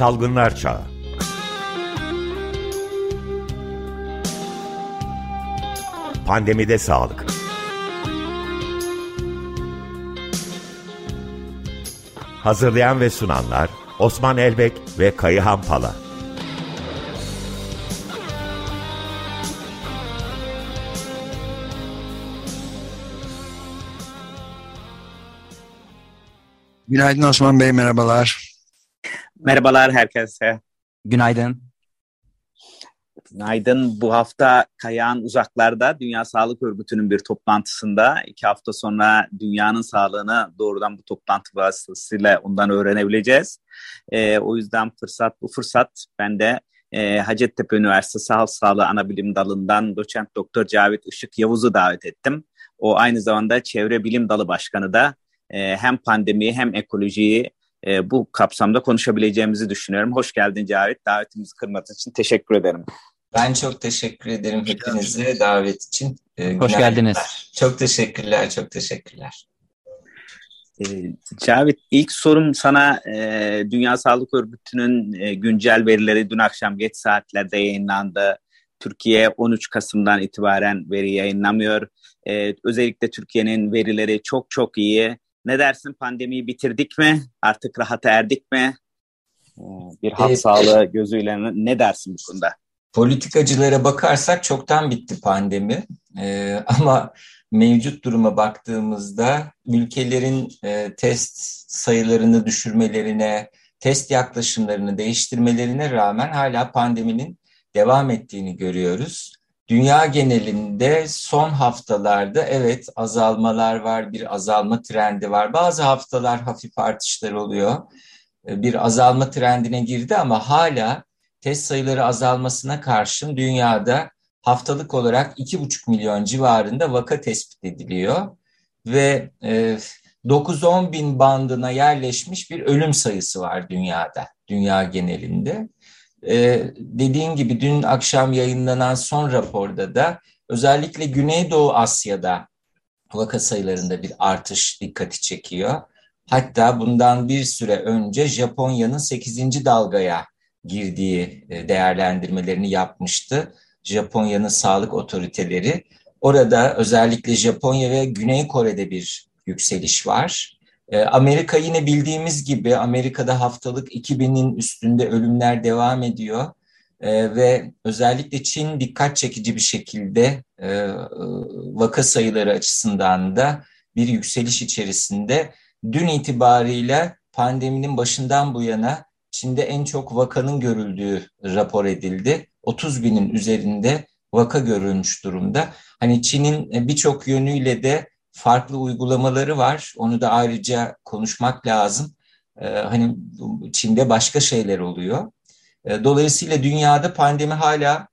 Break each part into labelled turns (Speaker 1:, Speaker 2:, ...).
Speaker 1: Salgınlar Çağı. Pandemide Sağlık. Hazırlayan ve sunanlar Osman Elbek ve Kayıhan Pala.
Speaker 2: Günaydın Osman Bey, merhabalar.
Speaker 3: Merhabalar herkese.
Speaker 4: Günaydın.
Speaker 3: Günaydın. Bu hafta Kayağın uzaklarda Dünya Sağlık Örgütü'nün bir toplantısında iki hafta sonra dünyanın sağlığını doğrudan bu toplantı vasıtasıyla ondan öğrenebileceğiz. Ee, o yüzden fırsat bu fırsat ben de e, Hacettepe Üniversitesi Halk Sağlığı Anabilim Dalı'ndan doçent doktor Cavit Işık Yavuz'u davet ettim. O aynı zamanda Çevre Bilim Dalı Başkanı da e, hem pandemiyi hem ekolojiyi e, bu kapsamda konuşabileceğimizi düşünüyorum. Hoş geldin Cavit. Davetimizi kırmadığın için teşekkür ederim.
Speaker 5: Ben çok teşekkür ederim hepinize davet için.
Speaker 4: Ee, Hoş geldiniz.
Speaker 5: Çok teşekkürler, çok teşekkürler.
Speaker 3: Ee, Cavit ilk sorum sana e, Dünya Sağlık Örgütü'nün e, güncel verileri dün akşam geç saatlerde yayınlandı. Türkiye 13 Kasım'dan itibaren veri yayınlamıyor. E, özellikle Türkiye'nin verileri çok çok iyi. Ne dersin pandemiyi bitirdik mi? Artık rahata erdik mi? Ee, bir halk evet. sağlığı gözüyle ne dersin bu konuda?
Speaker 5: Politikacılara bakarsak çoktan bitti pandemi. Ee, ama mevcut duruma baktığımızda ülkelerin e, test sayılarını düşürmelerine, test yaklaşımlarını değiştirmelerine rağmen hala pandeminin devam ettiğini görüyoruz. Dünya genelinde son haftalarda evet azalmalar var, bir azalma trendi var. Bazı haftalar hafif artışlar oluyor. Ee, bir azalma trendine girdi ama hala test sayıları azalmasına karşın dünyada haftalık olarak 2,5 milyon civarında vaka tespit ediliyor. Ve e, 9-10 bin bandına yerleşmiş bir ölüm sayısı var dünyada, dünya genelinde. Ee, dediğin gibi dün akşam yayınlanan son raporda da özellikle Güneydoğu Asya'da vaka sayılarında bir artış dikkati çekiyor. Hatta bundan bir süre önce Japonya'nın 8. dalgaya girdiği e, değerlendirmelerini yapmıştı. Japonya'nın sağlık otoriteleri. Orada özellikle Japonya ve Güney Kore'de bir yükseliş var. Ee, Amerika yine bildiğimiz gibi Amerika'da haftalık 2000'in üstünde ölümler devam ediyor. Ee, ve özellikle Çin dikkat çekici bir şekilde e, vaka sayıları açısından da bir yükseliş içerisinde. Dün itibariyle pandeminin başından bu yana Çin'de en çok vakanın görüldüğü rapor edildi. 30 binin üzerinde vaka görülmüş durumda. Hani Çin'in birçok yönüyle de farklı uygulamaları var. Onu da ayrıca konuşmak lazım. Ee, hani Çin'de başka şeyler oluyor. Ee, dolayısıyla dünyada pandemi hala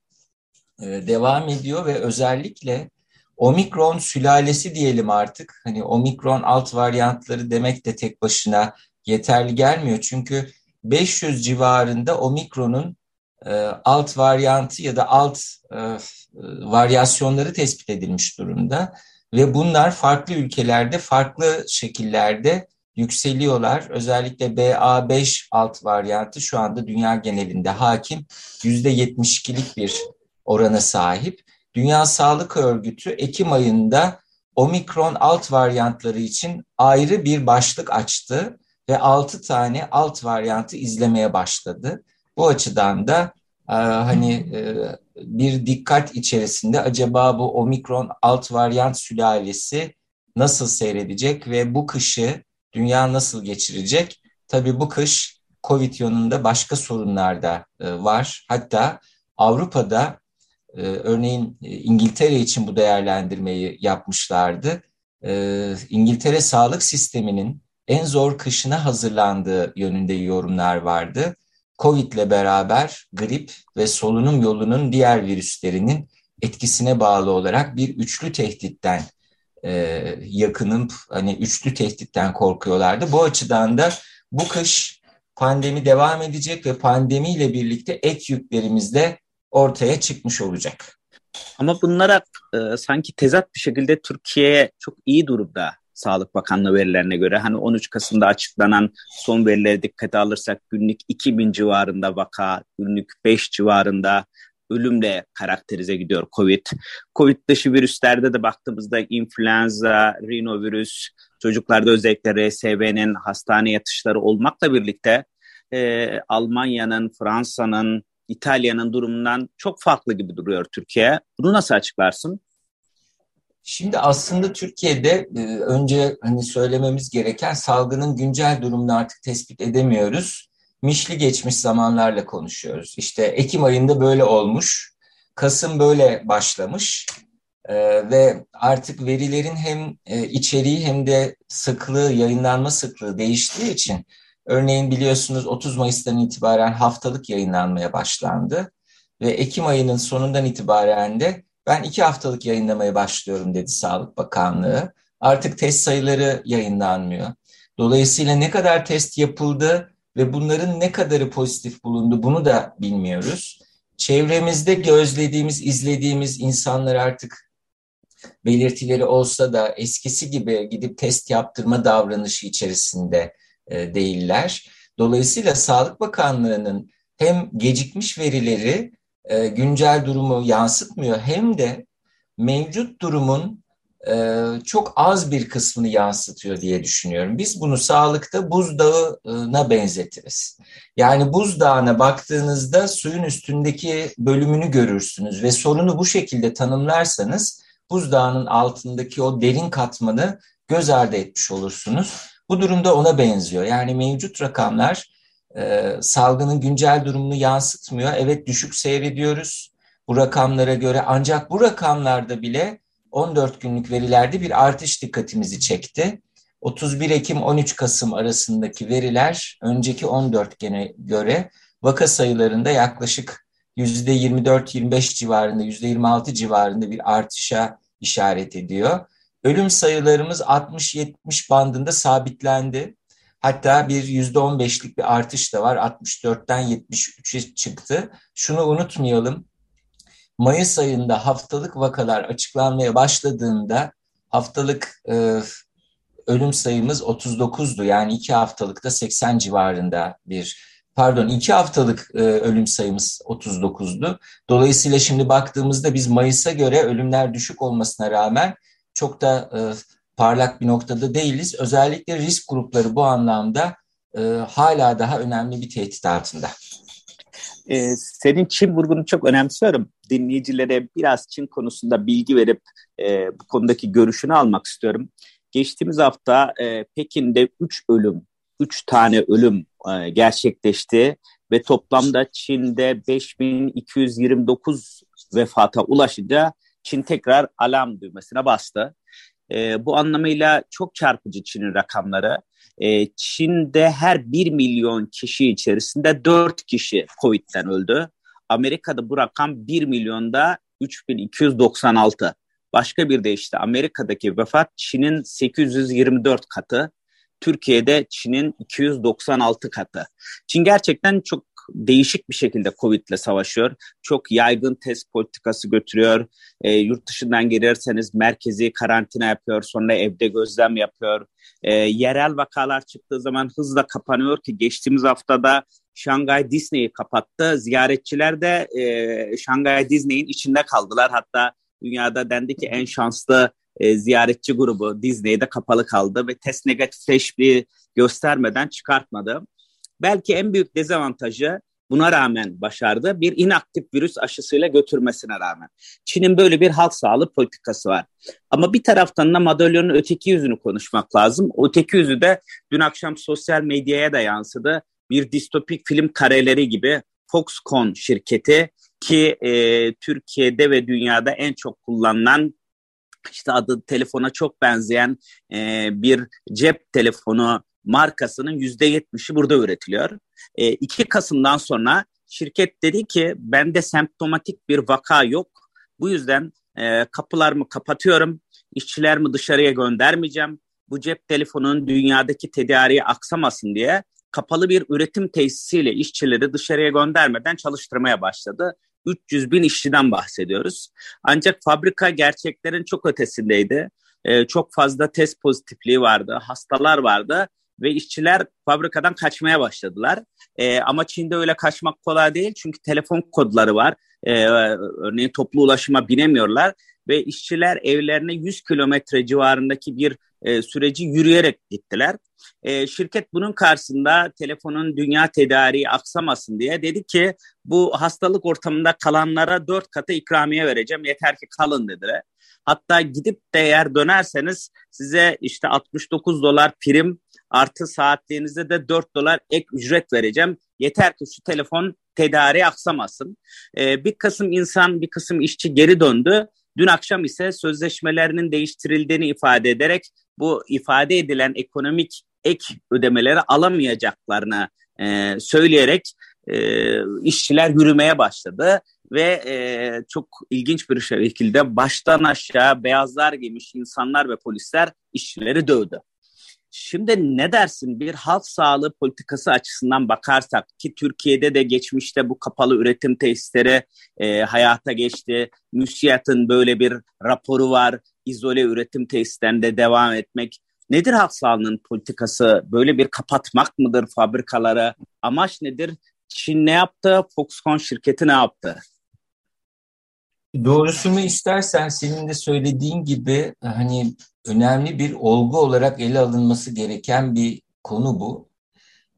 Speaker 5: e, devam ediyor ve özellikle omikron sülalesi diyelim artık. Hani omikron alt varyantları demek de tek başına yeterli gelmiyor. Çünkü 500 civarında omikronun e, alt varyantı ya da alt e, varyasyonları tespit edilmiş durumda. Ve bunlar farklı ülkelerde farklı şekillerde yükseliyorlar. Özellikle BA5 alt varyantı şu anda dünya genelinde hakim %72'lik bir orana sahip. Dünya Sağlık Örgütü Ekim ayında omikron alt varyantları için ayrı bir başlık açtı ve 6 tane alt varyantı izlemeye başladı. Bu açıdan da e, hani e, bir dikkat içerisinde acaba bu omikron alt varyant sülalesi nasıl seyredecek ve bu kışı dünya nasıl geçirecek? Tabii bu kış Covid yönünde başka sorunlar da e, var. Hatta Avrupa'da e, örneğin e, İngiltere için bu değerlendirmeyi yapmışlardı. İngiltere sağlık sisteminin en zor kışına hazırlandığı yönünde yorumlar vardı. Covid ile beraber grip ve solunum yolunun diğer virüslerinin etkisine bağlı olarak bir üçlü tehditten e, yakınıp hani üçlü tehditten korkuyorlardı. Bu açıdan da bu kış pandemi devam edecek ve pandemiyle birlikte ek yüklerimiz de ortaya çıkmış olacak.
Speaker 3: Ama bunlara e, sanki tezat bir şekilde Türkiye çok iyi durumda Sağlık Bakanlığı verilerine göre. Hani 13 Kasım'da açıklanan son verilere dikkate alırsak günlük 2000 civarında vaka, günlük 5 civarında ölümle karakterize gidiyor COVID. COVID dışı virüslerde de baktığımızda influenza, rinovirüs, çocuklarda özellikle RSV'nin hastane yatışları olmakla birlikte e, Almanya'nın, Fransa'nın, İtalya'nın durumundan çok farklı gibi duruyor Türkiye. Bunu nasıl açıklarsın?
Speaker 5: Şimdi aslında Türkiye'de e, önce hani söylememiz gereken salgının güncel durumunu artık tespit edemiyoruz. Mişli geçmiş zamanlarla konuşuyoruz. İşte Ekim ayında böyle olmuş, Kasım böyle başlamış e, ve artık verilerin hem e, içeriği hem de sıklığı, yayınlanma sıklığı değiştiği için örneğin biliyorsunuz 30 Mayıs'tan itibaren haftalık yayınlanmaya başlandı ve Ekim ayının sonundan itibaren de ben iki haftalık yayınlamaya başlıyorum dedi Sağlık Bakanlığı. Artık test sayıları yayınlanmıyor. Dolayısıyla ne kadar test yapıldı ve bunların ne kadarı pozitif bulundu bunu da bilmiyoruz. Çevremizde gözlediğimiz, izlediğimiz insanlar artık belirtileri olsa da eskisi gibi gidip test yaptırma davranışı içerisinde e, değiller. Dolayısıyla Sağlık Bakanlığı'nın hem gecikmiş verileri e, güncel durumu yansıtmıyor hem de mevcut durumun e, çok az bir kısmını yansıtıyor diye düşünüyorum. Biz bunu sağlıkta buzdağına benzetiriz. Yani buzdağına baktığınızda suyun üstündeki bölümünü görürsünüz ve sorunu bu şekilde tanımlarsanız buzdağının altındaki o derin katmanı göz ardı etmiş olursunuz. Bu durumda ona benziyor. Yani mevcut rakamlar e, salgının güncel durumunu yansıtmıyor. Evet düşük seyrediyoruz bu rakamlara göre ancak bu rakamlarda bile 14 günlük verilerde bir artış dikkatimizi çekti. 31 Ekim 13 Kasım arasındaki veriler önceki 14 gene göre vaka sayılarında yaklaşık %24-25 civarında, %26 civarında bir artışa işaret ediyor. Ölüm sayılarımız 60-70 bandında sabitlendi. Hatta bir %15'lik bir artış da var. 64'ten 73'e çıktı. Şunu unutmayalım. Mayıs ayında haftalık vakalar açıklanmaya başladığında haftalık e, ölüm sayımız 39'du. Yani iki haftalıkta 80 civarında bir pardon iki haftalık e, ölüm sayımız 39'du. Dolayısıyla şimdi baktığımızda biz Mayıs'a göre ölümler düşük olmasına rağmen çok da e, parlak bir noktada değiliz. Özellikle risk grupları bu anlamda e, hala daha önemli bir tehdit altında.
Speaker 3: Ee, senin Çin vurgunu çok önemsiyorum. Dinleyicilere biraz Çin konusunda bilgi verip e, bu konudaki görüşünü almak istiyorum. Geçtiğimiz hafta e, Pekin'de 3 ölüm, 3 tane ölüm e, gerçekleşti ve toplamda Çin'de 5229 vefata ulaşınca Çin tekrar alarm düğmesine bastı. E, bu anlamıyla çok çarpıcı Çin'in rakamları. E, Çin'de her 1 milyon kişi içerisinde 4 kişi COVID'den öldü. Amerika'da bu rakam 1 milyonda 3296. Başka bir de işte Amerika'daki vefat Çin'in 824 katı. Türkiye'de Çin'in 296 katı. Çin gerçekten çok değişik bir şekilde Covid ile savaşıyor. Çok yaygın test politikası götürüyor. E, yurt dışından gelirseniz merkezi karantina yapıyor. Sonra evde gözlem yapıyor. E, yerel vakalar çıktığı zaman hızla kapanıyor ki geçtiğimiz haftada Şangay Disney'i kapattı. Ziyaretçiler de e, Şangay Disney'in içinde kaldılar. Hatta dünyada dendi ki en şanslı e, ziyaretçi grubu Disney'de kapalı kaldı ve test negatifleşmeyi göstermeden çıkartmadı. Belki en büyük dezavantajı buna rağmen başardı. Bir inaktif virüs aşısıyla götürmesine rağmen. Çin'in böyle bir halk sağlığı politikası var. Ama bir taraftan da madalyonun öteki yüzünü konuşmak lazım. Öteki yüzü de dün akşam sosyal medyaya da yansıdı. Bir distopik film kareleri gibi Foxconn şirketi ki e, Türkiye'de ve dünyada en çok kullanılan işte adı telefona çok benzeyen e, bir cep telefonu markasının yüzde yetmişi burada üretiliyor. E, 2 Kasım'dan sonra şirket dedi ki bende semptomatik bir vaka yok. Bu yüzden e, kapılarımı kapatıyorum, işçilerimi dışarıya göndermeyeceğim. Bu cep telefonunun dünyadaki tedariği aksamasın diye kapalı bir üretim tesisiyle işçileri dışarıya göndermeden çalıştırmaya başladı. 300 bin işçiden bahsediyoruz. Ancak fabrika gerçeklerin çok ötesindeydi. e, çok fazla test pozitifliği vardı, hastalar vardı ve işçiler fabrikadan kaçmaya başladılar. E, ama Çin'de öyle kaçmak kolay değil çünkü telefon kodları var. E, örneğin toplu ulaşıma binemiyorlar ve işçiler evlerine 100 kilometre civarındaki bir e, süreci yürüyerek gittiler. E, şirket bunun karşısında telefonun dünya tedariği aksamasın diye dedi ki bu hastalık ortamında kalanlara dört katı ikramiye vereceğim yeter ki kalın dediler. Hatta gidip de eğer dönerseniz size işte 69 dolar prim artı saatliğinizde de 4 dolar ek ücret vereceğim. Yeter ki şu telefon tedariği aksamasın. Ee, bir kısım insan, bir kısım işçi geri döndü. Dün akşam ise sözleşmelerinin değiştirildiğini ifade ederek bu ifade edilen ekonomik ek ödemeleri alamayacaklarını e, söyleyerek e, işçiler yürümeye başladı ve e, çok ilginç bir şekilde baştan aşağı beyazlar giymiş insanlar ve polisler işçileri dövdü. Şimdi ne dersin bir halk sağlığı politikası açısından bakarsak ki Türkiye'de de geçmişte bu kapalı üretim tesisleri e, hayata geçti. MÜSİAD'ın böyle bir raporu var. İzole üretim tesislerinde devam etmek. Nedir halk sağlığının politikası? Böyle bir kapatmak mıdır fabrikaları? Amaç nedir? Çin ne yaptı? Foxconn şirketi ne yaptı?
Speaker 5: Doğrusunu istersen senin de söylediğin gibi hani önemli bir olgu olarak ele alınması gereken bir konu bu.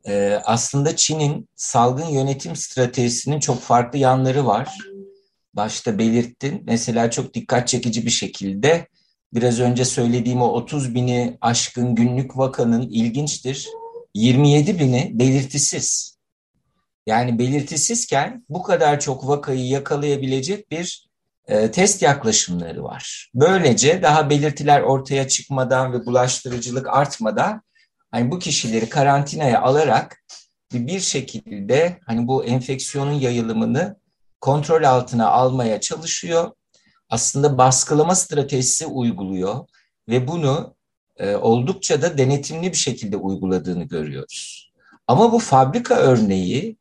Speaker 5: Ee, aslında Çin'in salgın yönetim stratejisinin çok farklı yanları var. Başta belirttin. Mesela çok dikkat çekici bir şekilde biraz önce söylediğim o 30 bini aşkın günlük vakanın ilginçtir. 27 bini belirtisiz. Yani belirtisizken bu kadar çok vakayı yakalayabilecek bir e, test yaklaşımları var. Böylece daha belirtiler ortaya çıkmadan ve bulaştırıcılık artmadan hani bu kişileri karantinaya alarak bir şekilde hani bu enfeksiyonun yayılımını kontrol altına almaya çalışıyor. Aslında baskılama stratejisi uyguluyor ve bunu e, oldukça da denetimli bir şekilde uyguladığını görüyoruz. Ama bu fabrika örneği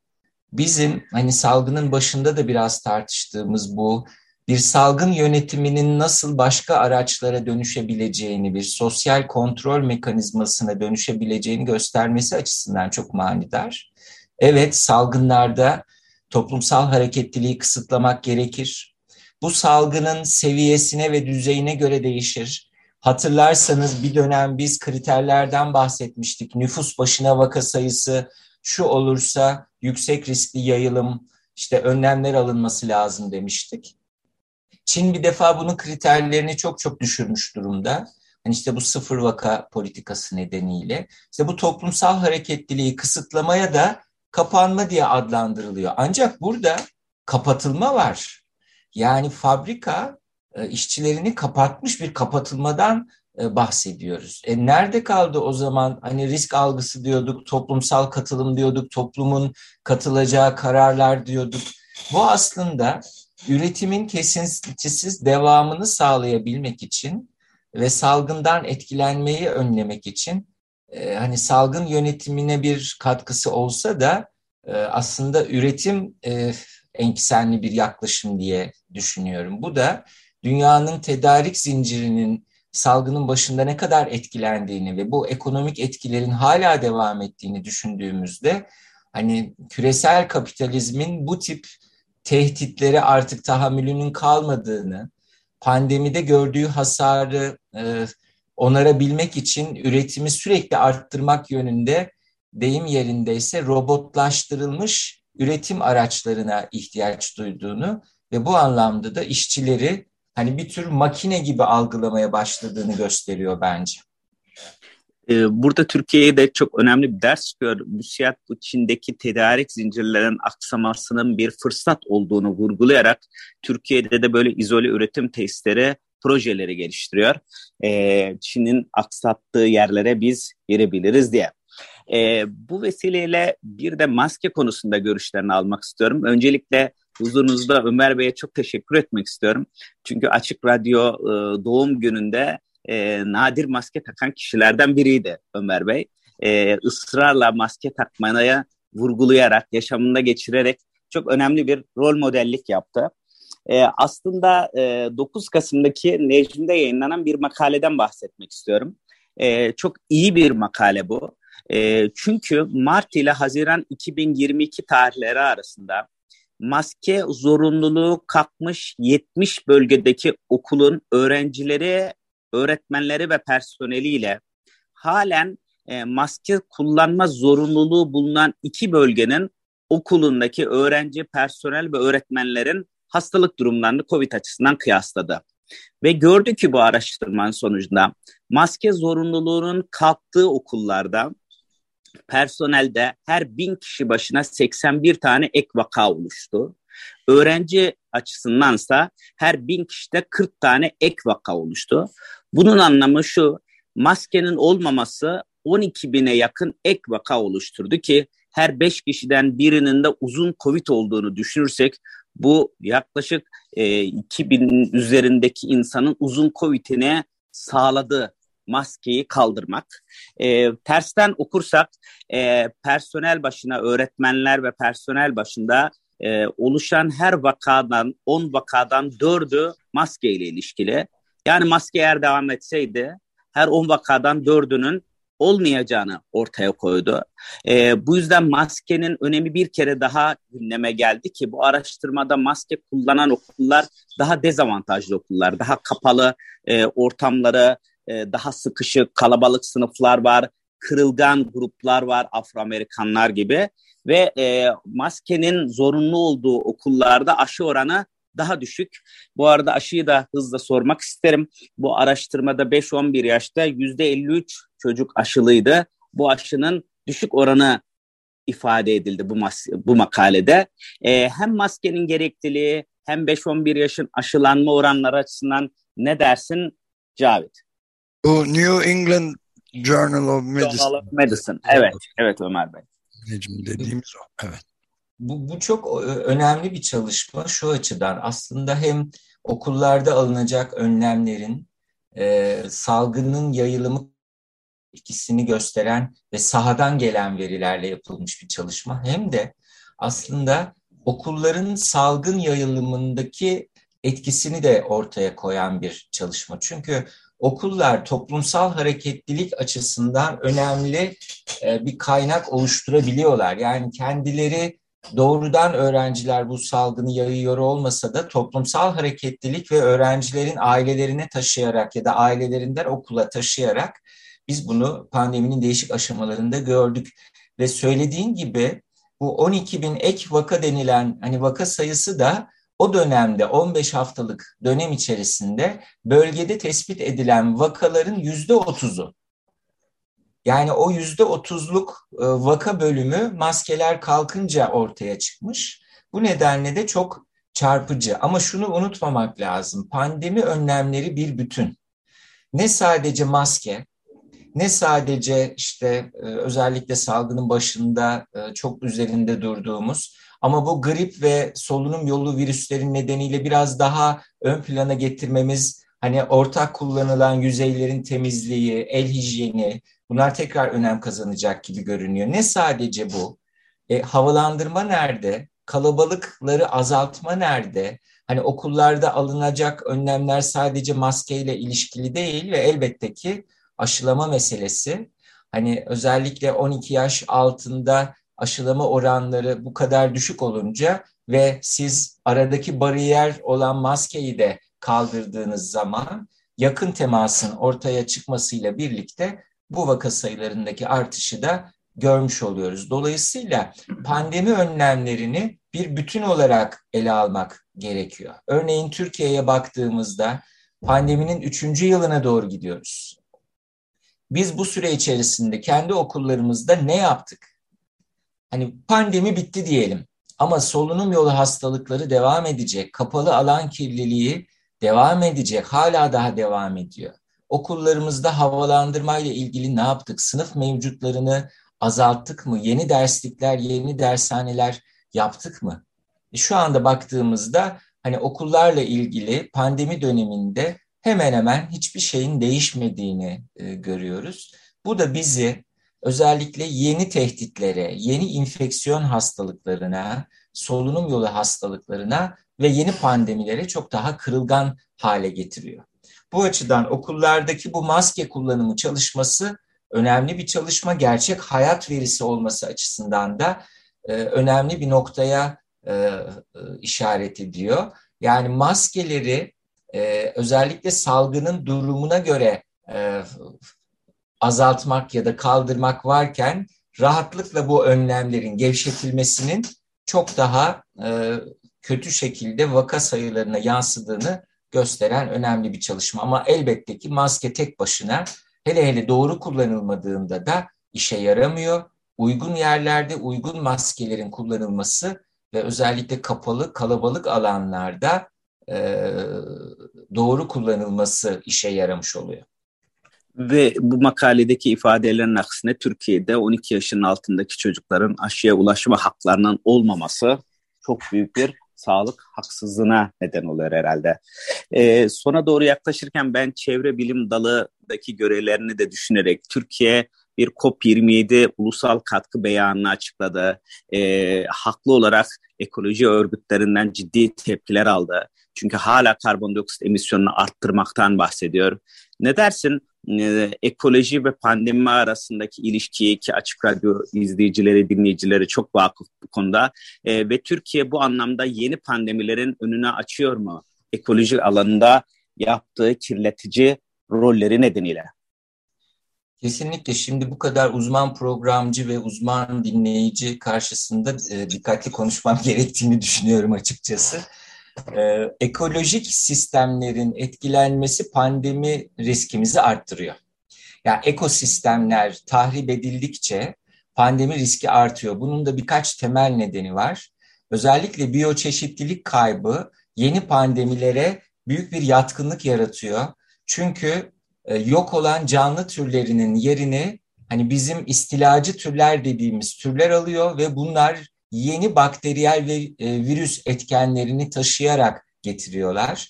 Speaker 5: bizim hani salgının başında da biraz tartıştığımız bu bir salgın yönetiminin nasıl başka araçlara dönüşebileceğini, bir sosyal kontrol mekanizmasına dönüşebileceğini göstermesi açısından çok manidar. Evet, salgınlarda toplumsal hareketliliği kısıtlamak gerekir. Bu salgının seviyesine ve düzeyine göre değişir. Hatırlarsanız bir dönem biz kriterlerden bahsetmiştik. Nüfus başına vaka sayısı şu olursa yüksek riskli yayılım, işte önlemler alınması lazım demiştik. Çin bir defa bunun kriterlerini çok çok düşürmüş durumda. Hani işte bu sıfır vaka politikası nedeniyle. İşte bu toplumsal hareketliliği kısıtlamaya da kapanma diye adlandırılıyor. Ancak burada kapatılma var. Yani fabrika e, işçilerini kapatmış bir kapatılmadan e, bahsediyoruz. E nerede kaldı o zaman hani risk algısı diyorduk, toplumsal katılım diyorduk, toplumun katılacağı kararlar diyorduk. Bu aslında üretimin kesintisiz devamını sağlayabilmek için ve salgından etkilenmeyi önlemek için e, hani salgın yönetimine bir katkısı olsa da e, aslında üretim e, enkisenli bir yaklaşım diye düşünüyorum. Bu da dünyanın tedarik zincirinin salgının başında ne kadar etkilendiğini ve bu ekonomik etkilerin hala devam ettiğini düşündüğümüzde hani küresel kapitalizmin bu tip tehditlere artık tahammülünün kalmadığını, pandemide gördüğü hasarı e, onarabilmek için üretimi sürekli arttırmak yönünde deyim yerindeyse robotlaştırılmış üretim araçlarına ihtiyaç duyduğunu ve bu anlamda da işçileri hani bir tür makine gibi algılamaya başladığını gösteriyor bence.
Speaker 3: Ee, burada Türkiye'ye de çok önemli bir ders çıkıyor. MÜSİAD bu Çin'deki tedarik zincirlerinin aksamasının bir fırsat olduğunu vurgulayarak Türkiye'de de böyle izole üretim testleri projeleri geliştiriyor. Ee, Çin'in aksattığı yerlere biz girebiliriz diye. Ee, bu vesileyle bir de maske konusunda görüşlerini almak istiyorum. Öncelikle huzurunuzda Ömer Bey'e çok teşekkür etmek istiyorum. Çünkü Açık Radyo e, doğum gününde e, nadir maske takan kişilerden biriydi Ömer Bey. E, ısrarla maske takmaya vurgulayarak, yaşamında geçirerek çok önemli bir rol modellik yaptı. E, aslında e, 9 Kasım'daki Necm'de yayınlanan bir makaleden bahsetmek istiyorum. E, çok iyi bir makale bu. E, çünkü Mart ile Haziran 2022 tarihleri arasında maske zorunluluğu kalkmış 70 bölgedeki okulun öğrencileri, öğretmenleri ve personeliyle halen e, maske kullanma zorunluluğu bulunan iki bölgenin okulundaki öğrenci, personel ve öğretmenlerin hastalık durumlarını COVID açısından kıyasladı. Ve gördü ki bu araştırmanın sonucunda maske zorunluluğunun kalktığı okullarda personelde her bin kişi başına 81 tane ek vaka oluştu. Öğrenci açısındansa her bin kişide 40 tane ek vaka oluştu. Bunun anlamı şu, maskenin olmaması 12 bine yakın ek vaka oluşturdu ki her 5 kişiden birinin de uzun COVID olduğunu düşünürsek bu yaklaşık e, 2000 üzerindeki insanın uzun COVID'ine sağladı maskeyi kaldırmak. E, tersten okursak e, personel başına öğretmenler ve personel başında e, oluşan her vakadan 10 vakadan 4'ü maske ile ilişkili. Yani maske eğer devam etseydi her 10 vakadan 4'ünün olmayacağını ortaya koydu. E, bu yüzden maskenin önemi bir kere daha gündeme geldi ki bu araştırmada maske kullanan okullar daha dezavantajlı okullar, daha kapalı e, ortamları, e, daha sıkışık, kalabalık sınıflar var, kırılgan gruplar var, Afro-Amerikanlar gibi ve e, maskenin zorunlu olduğu okullarda aşı oranı daha düşük. Bu arada aşıyı da hızla sormak isterim. Bu araştırmada 5-11 yaşta %53 çocuk aşılıydı. Bu aşının düşük oranı ifade edildi bu mas- bu makalede. E, hem maskenin gerekliliği hem 5-11 yaşın aşılanma oranları açısından ne dersin Cavit?
Speaker 2: Bu New England Journal of Medicine.
Speaker 3: Journal of Medicine. Evet, evet Ömer Bey.
Speaker 2: Necmi dediğimiz o. Evet.
Speaker 5: Bu, bu çok önemli bir çalışma şu açıdan aslında hem okullarda alınacak önlemlerin e, salgının yayılımı etkisini gösteren ve sahadan gelen verilerle yapılmış bir çalışma hem de aslında okulların salgın yayılımındaki etkisini de ortaya koyan bir çalışma. Çünkü okullar toplumsal hareketlilik açısından önemli e, bir kaynak oluşturabiliyorlar. Yani kendileri doğrudan öğrenciler bu salgını yayıyor olmasa da toplumsal hareketlilik ve öğrencilerin ailelerine taşıyarak ya da ailelerinden okula taşıyarak biz bunu pandeminin değişik aşamalarında gördük. Ve söylediğin gibi bu 12 bin ek vaka denilen hani vaka sayısı da o dönemde 15 haftalık dönem içerisinde bölgede tespit edilen vakaların yüzde otuzu. Yani o yüzde otuzluk e, vaka bölümü maskeler kalkınca ortaya çıkmış. Bu nedenle de çok çarpıcı. Ama şunu unutmamak lazım. Pandemi önlemleri bir bütün. Ne sadece maske, ne sadece işte e, özellikle salgının başında e, çok üzerinde durduğumuz ama bu grip ve solunum yolu virüslerin nedeniyle biraz daha ön plana getirmemiz, hani ortak kullanılan yüzeylerin temizliği, el hijyeni, bunlar tekrar önem kazanacak gibi görünüyor. Ne sadece bu? E, havalandırma nerede? Kalabalıkları azaltma nerede? Hani okullarda alınacak önlemler sadece maskeyle ilişkili değil ve elbette ki aşılama meselesi. Hani özellikle 12 yaş altında aşılama oranları bu kadar düşük olunca ve siz aradaki bariyer olan maskeyi de kaldırdığınız zaman yakın temasın ortaya çıkmasıyla birlikte bu vaka sayılarındaki artışı da görmüş oluyoruz. Dolayısıyla pandemi önlemlerini bir bütün olarak ele almak gerekiyor. Örneğin Türkiye'ye baktığımızda pandeminin üçüncü yılına doğru gidiyoruz. Biz bu süre içerisinde kendi okullarımızda ne yaptık? Hani pandemi bitti diyelim ama solunum yolu hastalıkları devam edecek. Kapalı alan kirliliği devam edecek. Hala daha devam ediyor. Okullarımızda havalandırma ile ilgili ne yaptık? Sınıf mevcutlarını azalttık mı? Yeni derslikler, yeni dershaneler yaptık mı? E, şu anda baktığımızda hani okullarla ilgili pandemi döneminde hemen hemen hiçbir şeyin değişmediğini e, görüyoruz. Bu da bizi özellikle yeni tehditlere, yeni infeksiyon hastalıklarına, solunum yolu hastalıklarına ve yeni pandemilere çok daha kırılgan hale getiriyor. Bu açıdan okullardaki bu maske kullanımı çalışması önemli bir çalışma. Gerçek hayat verisi olması açısından da e, önemli bir noktaya e, e, işaret ediyor. Yani maskeleri e, özellikle salgının durumuna göre e, azaltmak ya da kaldırmak varken rahatlıkla bu önlemlerin gevşetilmesinin çok daha e, kötü şekilde vaka sayılarına yansıdığını gösteren önemli bir çalışma. Ama elbette ki maske tek başına hele hele doğru kullanılmadığında da işe yaramıyor. Uygun yerlerde uygun maskelerin kullanılması ve özellikle kapalı kalabalık alanlarda e, doğru kullanılması işe yaramış oluyor.
Speaker 3: Ve bu makaledeki ifadelerin aksine Türkiye'de 12 yaşın altındaki çocukların aşıya ulaşma haklarının olmaması çok büyük bir sağlık haksızlığına neden oluyor herhalde. Ee, sona doğru yaklaşırken ben çevre bilim dalıdaki görevlerini de düşünerek Türkiye bir COP27 ulusal katkı beyanını açıkladı. Ee, haklı olarak ekoloji örgütlerinden ciddi tepkiler aldı. Çünkü hala karbondioksit emisyonunu arttırmaktan bahsediyor. Ne dersin e, ekoloji ve pandemi arasındaki ilişkiye ki açık radyo izleyicileri, dinleyicileri çok vakıf bu konuda. E, ve Türkiye bu anlamda yeni pandemilerin önüne açıyor mu? Ekoloji alanında yaptığı kirletici rolleri nedeniyle.
Speaker 5: Kesinlikle şimdi bu kadar uzman programcı ve uzman dinleyici karşısında e, dikkatli konuşmam gerektiğini düşünüyorum açıkçası. E, ekolojik sistemlerin etkilenmesi pandemi riskimizi arttırıyor. Yani ekosistemler tahrip edildikçe pandemi riski artıyor. Bunun da birkaç temel nedeni var. Özellikle biyoçeşitlilik kaybı yeni pandemilere büyük bir yatkınlık yaratıyor. Çünkü e, yok olan canlı türlerinin yerini hani bizim istilacı türler dediğimiz türler alıyor ve bunlar yeni bakteriyel ve e, virüs etkenlerini taşıyarak getiriyorlar.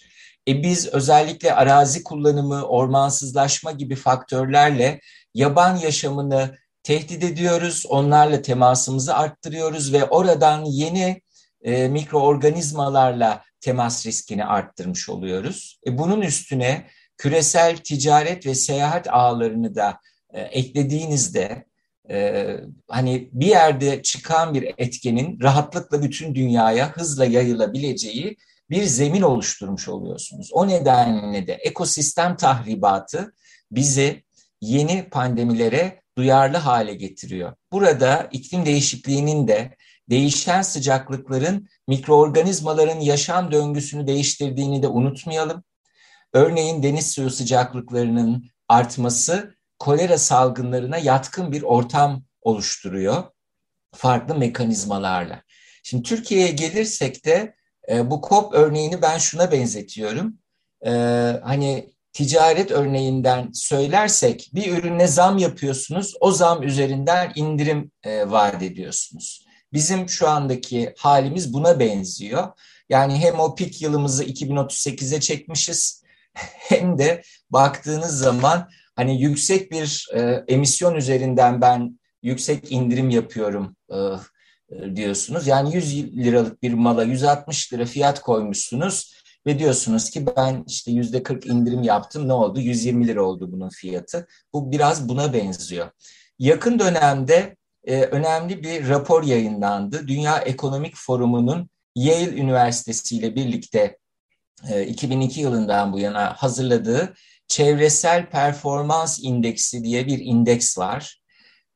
Speaker 5: E biz özellikle arazi kullanımı, ormansızlaşma gibi faktörlerle yaban yaşamını tehdit ediyoruz. Onlarla temasımızı arttırıyoruz ve oradan yeni e, mikroorganizmalarla temas riskini arttırmış oluyoruz. E, bunun üstüne küresel ticaret ve seyahat ağlarını da e, eklediğinizde e, hani bir yerde çıkan bir etkenin rahatlıkla bütün dünyaya hızla yayılabileceği bir zemin oluşturmuş oluyorsunuz. O nedenle de ekosistem tahribatı bizi yeni pandemilere duyarlı hale getiriyor. Burada iklim değişikliğinin de değişen sıcaklıkların mikroorganizmaların yaşam döngüsünü değiştirdiğini de unutmayalım. Örneğin deniz suyu sıcaklıklarının artması kolera salgınlarına yatkın bir ortam oluşturuyor farklı mekanizmalarla. Şimdi Türkiye'ye gelirsek de e, bu COP örneğini ben şuna benzetiyorum. E, hani ticaret örneğinden söylersek bir ürüne zam yapıyorsunuz, o zam üzerinden indirim e, vaat ediyorsunuz. Bizim şu andaki halimiz buna benziyor. Yani hem o pik yılımızı 2038'e çekmişiz hem de baktığınız zaman hani yüksek bir e, emisyon üzerinden ben yüksek indirim yapıyorum e, e diyorsunuz. Yani 100 liralık bir mala 160 lira fiyat koymuşsunuz ve diyorsunuz ki ben işte yüzde 40 indirim yaptım ne oldu? 120 lira oldu bunun fiyatı. Bu biraz buna benziyor. Yakın dönemde e, önemli bir rapor yayınlandı. Dünya Ekonomik Forumu'nun Yale Üniversitesi ile birlikte e, 2002 yılından bu yana hazırladığı çevresel performans indeksi diye bir indeks var.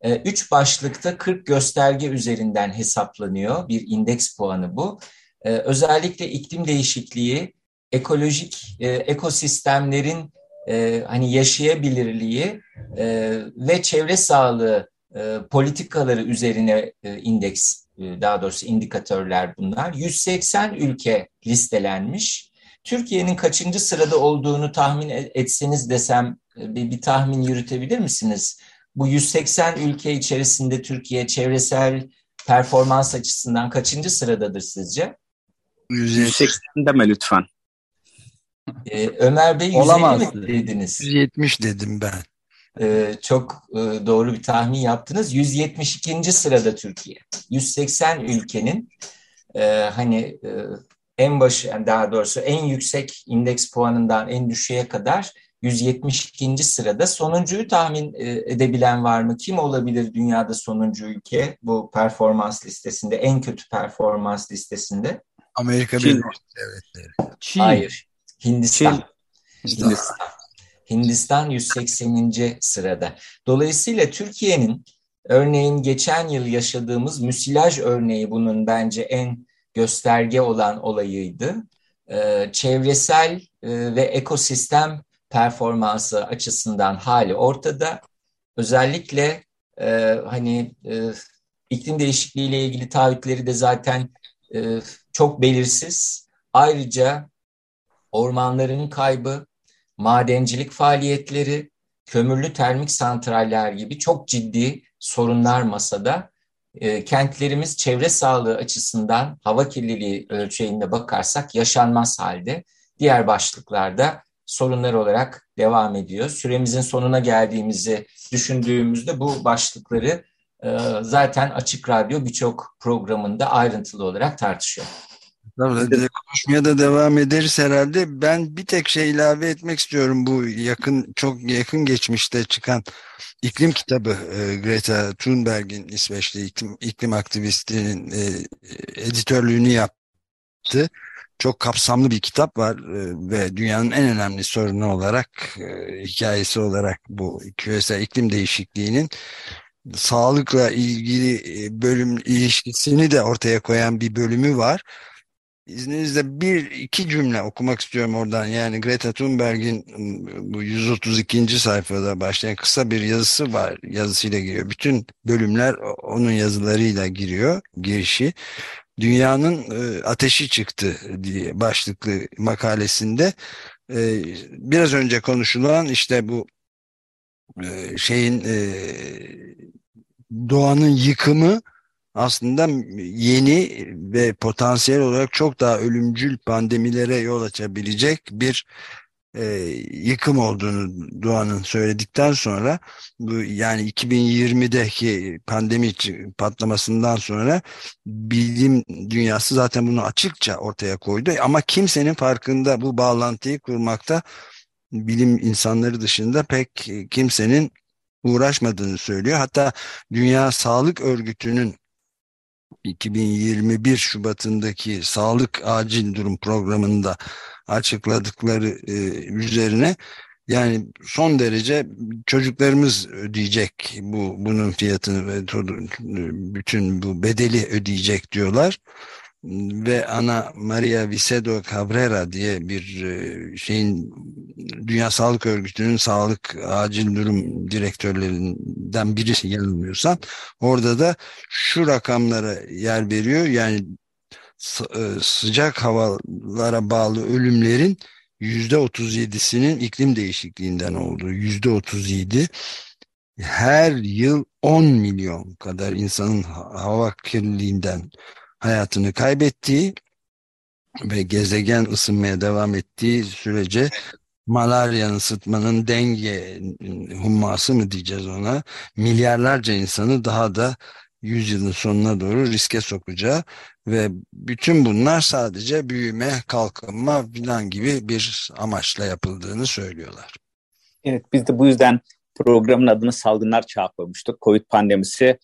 Speaker 5: Ee, üç başlıkta 40 gösterge üzerinden hesaplanıyor. Bir indeks puanı bu. Ee, özellikle iklim değişikliği, ekolojik e, ekosistemlerin e, hani yaşayabilirliği e, ve çevre sağlığı politikaları üzerine indeks, daha doğrusu indikatörler bunlar. 180 ülke listelenmiş. Türkiye'nin kaçıncı sırada olduğunu tahmin e, etseniz desem e, bir, bir tahmin yürütebilir misiniz? Bu 180 ülke içerisinde Türkiye çevresel performans açısından kaçıncı sıradadır sizce?
Speaker 3: 180 deme lütfen.
Speaker 5: Ee, Ömer Bey 150 mi dediniz?
Speaker 2: 170 dedim ben.
Speaker 5: Ee, çok e, doğru bir tahmin yaptınız. 172. sırada Türkiye. 180 ülkenin e, hani e, en başı yani daha doğrusu en yüksek indeks puanından en düşüğe kadar 172. sırada. Sonuncuyu tahmin e, edebilen var mı? Kim olabilir dünyada sonuncu ülke bu performans listesinde, en kötü performans listesinde?
Speaker 2: Amerika Birleşik Devletleri.
Speaker 4: Çin.
Speaker 5: Hayır. Hindistan.
Speaker 3: Çin.
Speaker 5: Hindistan. Hindistan 180. sırada. Dolayısıyla Türkiye'nin örneğin geçen yıl yaşadığımız müsilaj örneği bunun bence en gösterge olan olayıydı. Ee, çevresel e, ve ekosistem performansı açısından hali ortada. Özellikle e, hani e, iklim değişikliği ile ilgili taahhütleri de zaten çok belirsiz. Ayrıca ormanların kaybı, madencilik faaliyetleri, kömürlü termik santraller gibi çok ciddi sorunlar masada. E, kentlerimiz çevre sağlığı açısından hava kirliliği ölçeğinde bakarsak yaşanmaz halde. Diğer başlıklarda sorunlar olarak devam ediyor. Süremizin sonuna geldiğimizi düşündüğümüzde bu başlıkları e, zaten Açık Radyo birçok programında ayrıntılı olarak tartışıyor.
Speaker 2: Tabii, konuşmaya da devam ederiz herhalde. Ben bir tek şey ilave etmek istiyorum bu yakın çok yakın geçmişte çıkan iklim kitabı e, Greta Thunberg'in İsveçli iklim, iklim aktivistinin e, editörlüğünü yaptı. Çok kapsamlı bir kitap var e, ve dünyanın en önemli sorunu olarak hikayesi olarak bu küresel iklim değişikliğinin sağlıkla ilgili bölüm ilişkisini de ortaya koyan bir bölümü var. İzninizle bir iki cümle okumak istiyorum oradan. Yani Greta Thunberg'in bu 132. sayfada başlayan kısa bir yazısı var. Yazısıyla giriyor. Bütün bölümler onun yazılarıyla giriyor. Girişi. Dünyanın e, ateşi çıktı diye başlıklı makalesinde e, biraz önce konuşulan işte bu şeyin doğanın yıkımı aslında yeni ve potansiyel olarak çok daha ölümcül pandemilere yol açabilecek bir e, yıkım olduğunu Doğan'ın söyledikten sonra bu yani 2020'deki pandemi patlamasından sonra bilim dünyası zaten bunu açıkça ortaya koydu ama kimsenin farkında bu bağlantıyı kurmakta bilim insanları dışında pek kimsenin uğraşmadığını söylüyor. Hatta Dünya Sağlık Örgütü'nün 2021 Şubat'ındaki sağlık acil durum programında açıkladıkları e, üzerine yani son derece çocuklarımız ödeyecek bu bunun fiyatını ve bütün bu bedeli ödeyecek diyorlar ve Ana Maria Vicedo Cabrera diye bir e, şeyin Dünya Sağlık Örgütü'nün sağlık acil durum direktörlerinden birisi yanılmıyorsam. Orada da şu rakamlara yer veriyor. Yani e, sıcak havalara bağlı ölümlerin yüzde otuz yedisinin iklim değişikliğinden olduğu yüzde otuz yedi. Her yıl 10 milyon kadar insanın hava kirliliğinden hayatını kaybettiği ve gezegen ısınmaya devam ettiği sürece malaryanın, sıtmanın, denge humması mı diyeceğiz ona, milyarlarca insanı daha da yüzyılın sonuna doğru riske sokacağı ve bütün bunlar sadece büyüme, kalkınma falan gibi bir amaçla yapıldığını söylüyorlar.
Speaker 3: Evet biz de bu yüzden programın adını salgınlar çağı koymuştuk. Covid pandemisi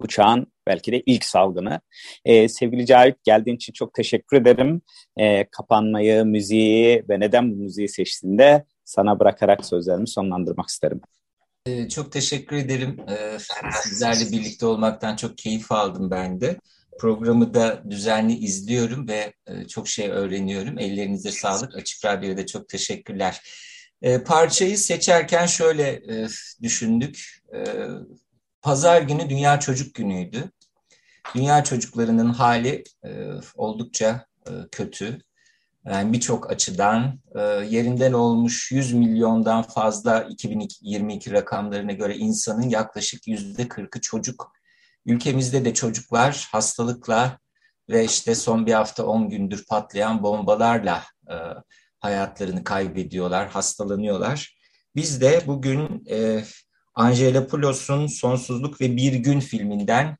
Speaker 3: uçağın belki de ilk salgını. Ee, sevgili Cahit geldiğin için çok teşekkür ederim. Ee, kapanmayı, müziği ve neden bu müziği seçtiğinde sana bırakarak sözlerimi sonlandırmak isterim.
Speaker 5: Ee, çok teşekkür ederim. Ee, sizlerle birlikte olmaktan çok keyif aldım ben de. Programı da düzenli izliyorum ve e, çok şey öğreniyorum. Ellerinize sağlık. Açık Radyo'da çok teşekkürler. Ee, parçayı seçerken şöyle e, düşündük. Pazar günü Dünya Çocuk Günü'ydü. Dünya çocuklarının hali e, oldukça e, kötü. Yani birçok açıdan e, yerinden olmuş 100 milyondan fazla 2022 rakamlarına göre insanın yaklaşık yüzde 40'ı çocuk. Ülkemizde de çocuklar hastalıkla ve işte son bir hafta 10 gündür patlayan bombalarla e, hayatlarını kaybediyorlar, hastalanıyorlar. Biz de bugün e, Angela Poulos'un Sonsuzluk ve Bir Gün filminden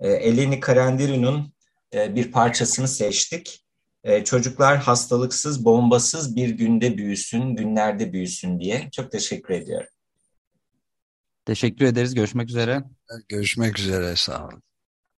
Speaker 5: e, Eleni Karandiru'nun e, bir parçasını seçtik. E, çocuklar hastalıksız, bombasız bir günde büyüsün, günlerde büyüsün diye. Çok teşekkür ediyorum.
Speaker 4: Teşekkür ederiz. Görüşmek üzere.
Speaker 2: Görüşmek üzere. Sağ olun.